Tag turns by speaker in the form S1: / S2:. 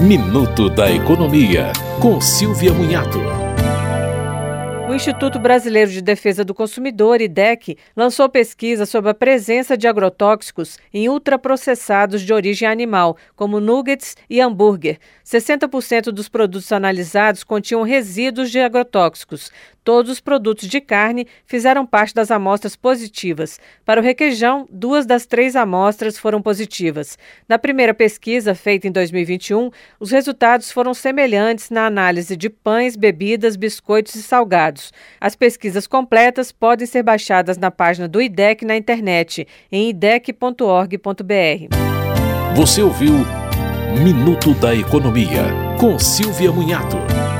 S1: Minuto da Economia, com Silvia Munhato.
S2: O Instituto Brasileiro de Defesa do Consumidor, IDEC, lançou pesquisa sobre a presença de agrotóxicos em ultraprocessados de origem animal, como nuggets e hambúrguer. 60% dos produtos analisados continham resíduos de agrotóxicos. Todos os produtos de carne fizeram parte das amostras positivas. Para o requeijão, duas das três amostras foram positivas. Na primeira pesquisa, feita em 2021, os resultados foram semelhantes na análise de pães, bebidas, biscoitos e salgados. As pesquisas completas podem ser baixadas na página do IDEC na internet, em idec.org.br.
S1: Você ouviu Minuto da Economia, com Silvia Munhato.